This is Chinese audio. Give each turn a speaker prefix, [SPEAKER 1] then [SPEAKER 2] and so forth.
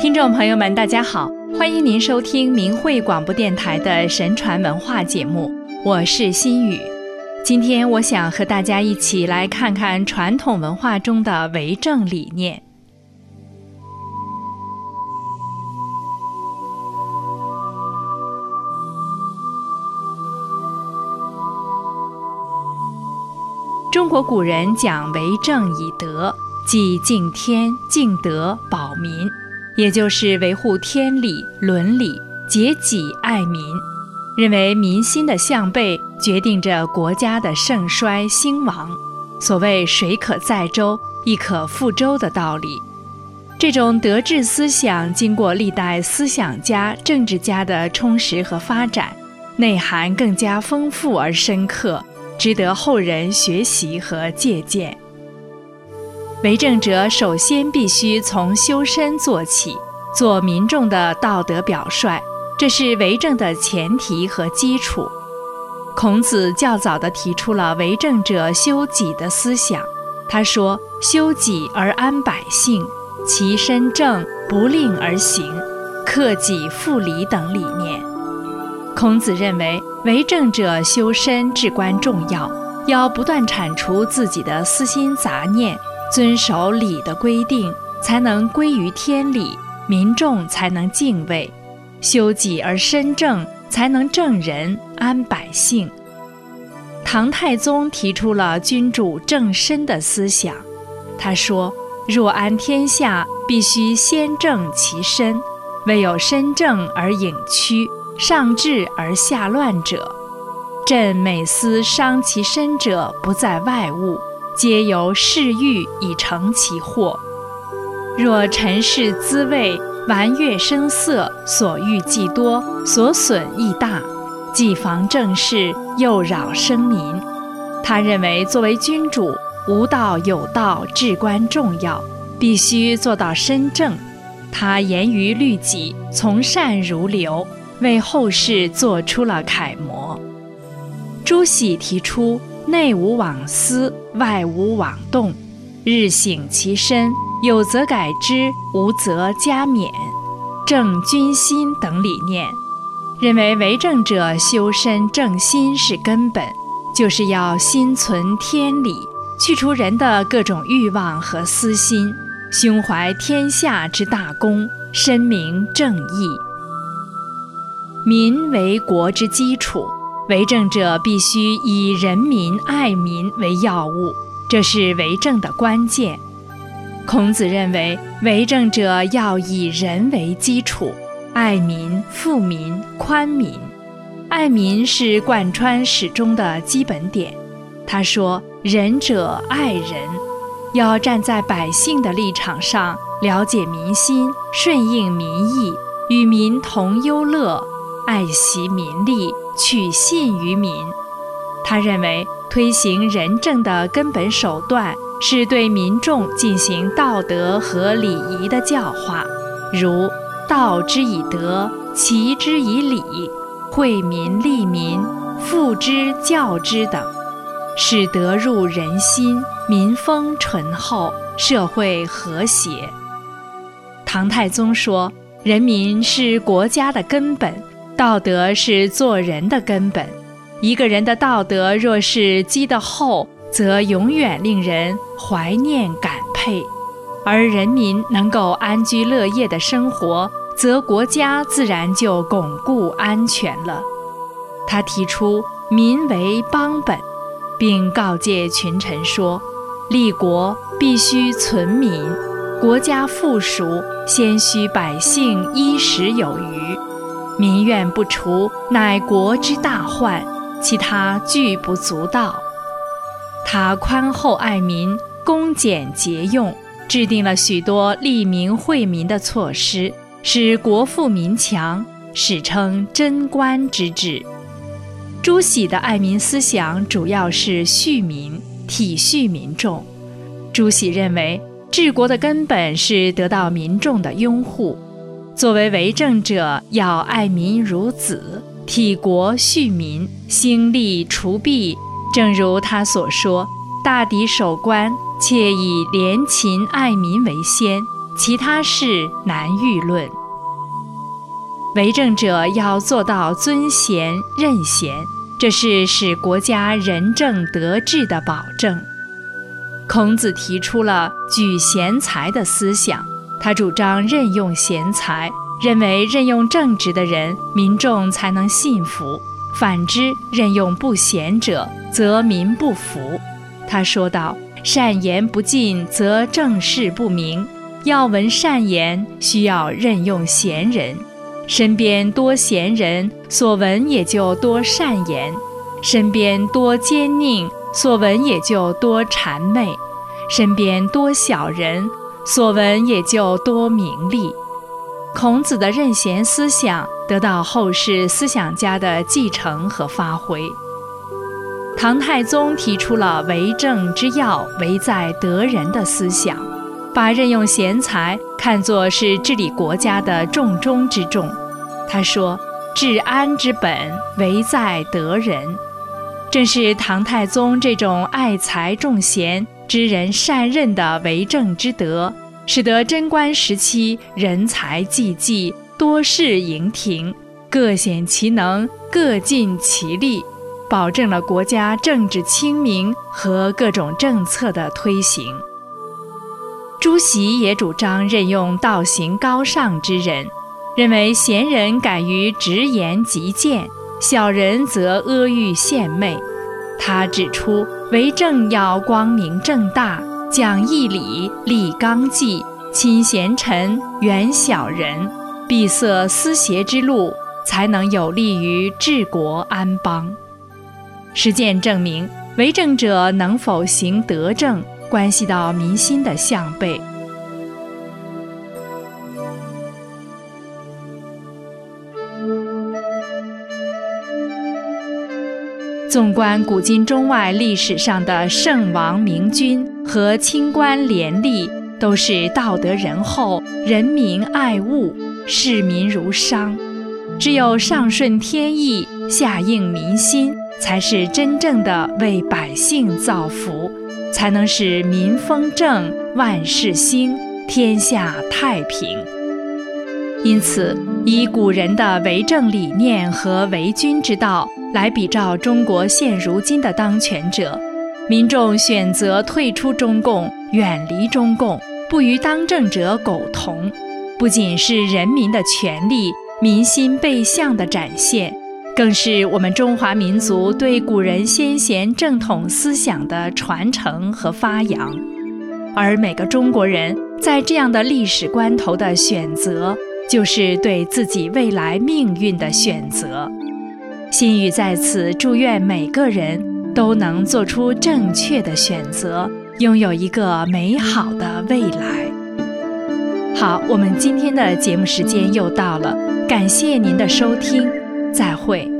[SPEAKER 1] 听众朋友们，大家好，欢迎您收听明慧广播电台的神传文化节目，我是心雨。今天我想和大家一起来看看传统文化中的为政理念。中国古人讲为政以德，即敬天、敬德、保民。也就是维护天理伦理、节己爱民，认为民心的向背决定着国家的盛衰兴亡。所谓“水可载舟，亦可覆舟”的道理，这种德治思想经过历代思想家、政治家的充实和发展，内涵更加丰富而深刻，值得后人学习和借鉴。为政者首先必须从修身做起，做民众的道德表率，这是为政的前提和基础。孔子较早地提出了为政者修己的思想。他说：“修己而安百姓，其身正，不令而行，克己复礼等理念。”孔子认为，为政者修身至关重要，要不断铲除自己的私心杂念。遵守礼的规定，才能归于天理，民众才能敬畏；修己而身正，才能正人安百姓。唐太宗提出了君主正身的思想。他说：“若安天下，必须先正其身。唯有身正而隐屈，上治而下乱者，朕每思伤其身者，不在外物。”皆由嗜欲以成其祸。若尘世滋味，玩乐声色，所欲既多，所损亦大，既防正事，又扰生民。他认为，作为君主，无道有道至关重要，必须做到身正。他严于律己，从善如流，为后世做出了楷模。朱熹提出。内无往思，外无往动，日省其身，有则改之，无则加勉，正君心等理念，认为为政者修身正心是根本，就是要心存天理，去除人的各种欲望和私心，胸怀天下之大公，深明正义，民为国之基础。为政者必须以人民爱民为要务，这是为政的关键。孔子认为，为政者要以人为基础，爱民、富民、宽民。爱民是贯穿始终的基本点。他说：“仁者爱人，要站在百姓的立场上，了解民心，顺应民意，与民同忧乐，爱惜民力。”取信于民，他认为推行仁政的根本手段是对民众进行道德和礼仪的教化，如道之以德，齐之以礼，惠民利民，富之教之等，使德入人心，民风淳厚，社会和谐。唐太宗说：“人民是国家的根本。”道德是做人的根本，一个人的道德若是积得厚，则永远令人怀念感佩；而人民能够安居乐业的生活，则国家自然就巩固安全了。他提出“民为邦本”，并告诫群臣说：“立国必须存民，国家富庶，先需百姓衣食有余。”民怨不除，乃国之大患，其他俱不足道。他宽厚爱民，恭俭节用，制定了许多利民惠民的措施，使国富民强，史称贞观之治。朱熹的爱民思想主要是恤民，体恤民众。朱熹认为，治国的根本是得到民众的拥护。作为为政者，要爱民如子，体国恤民，兴利除弊。正如他所说：“大抵守官，切以廉勤爱民为先，其他事难预论。为政者要做到尊贤任贤，这是使国家仁政德治的保证。孔子提出了举贤才的思想，他主张任用贤才，认为任用正直的人，民众才能信服；反之，任用不贤者，则民不服。他说道：“善言不尽，则政事不明。要闻善言，需要任用贤人。”身边多贤人，所闻也就多善言；身边多奸佞，所闻也就多谄媚；身边多小人，所闻也就多名利。孔子的任贤思想得到后世思想家的继承和发挥。唐太宗提出了“为政之要，唯在得人”的思想，把任用贤才看作是治理国家的重中之重。他说：“治安之本，唯在得人。”正是唐太宗这种爱才重贤、知人善任的为政之德，使得贞观时期人才济济，多事盈庭，各显其能，各尽其力，保证了国家政治清明和各种政策的推行。朱熹也主张任用道行高尚之人。认为贤人敢于直言极谏，小人则阿谀献媚。他指出，为政要光明正大，讲义理，立纲纪，亲贤臣，远小人，闭塞私邪之路，才能有利于治国安邦。实践证明，为政者能否行德政，关系到民心的向背。纵观古今中外历史上的圣王明君和清官廉吏，都是道德仁厚、人民爱物、视民如商。只有上顺天意、下应民心，才是真正的为百姓造福，才能使民风正、万事兴、天下太平。因此，以古人的为政理念和为君之道。来比照中国现如今的当权者，民众选择退出中共、远离中共、不与当政者苟同，不仅是人民的权利、民心背向的展现，更是我们中华民族对古人先贤正统思想的传承和发扬。而每个中国人在这样的历史关头的选择，就是对自己未来命运的选择。心语在此祝愿每个人都能做出正确的选择，拥有一个美好的未来。好，我们今天的节目时间又到了，感谢您的收听，再会。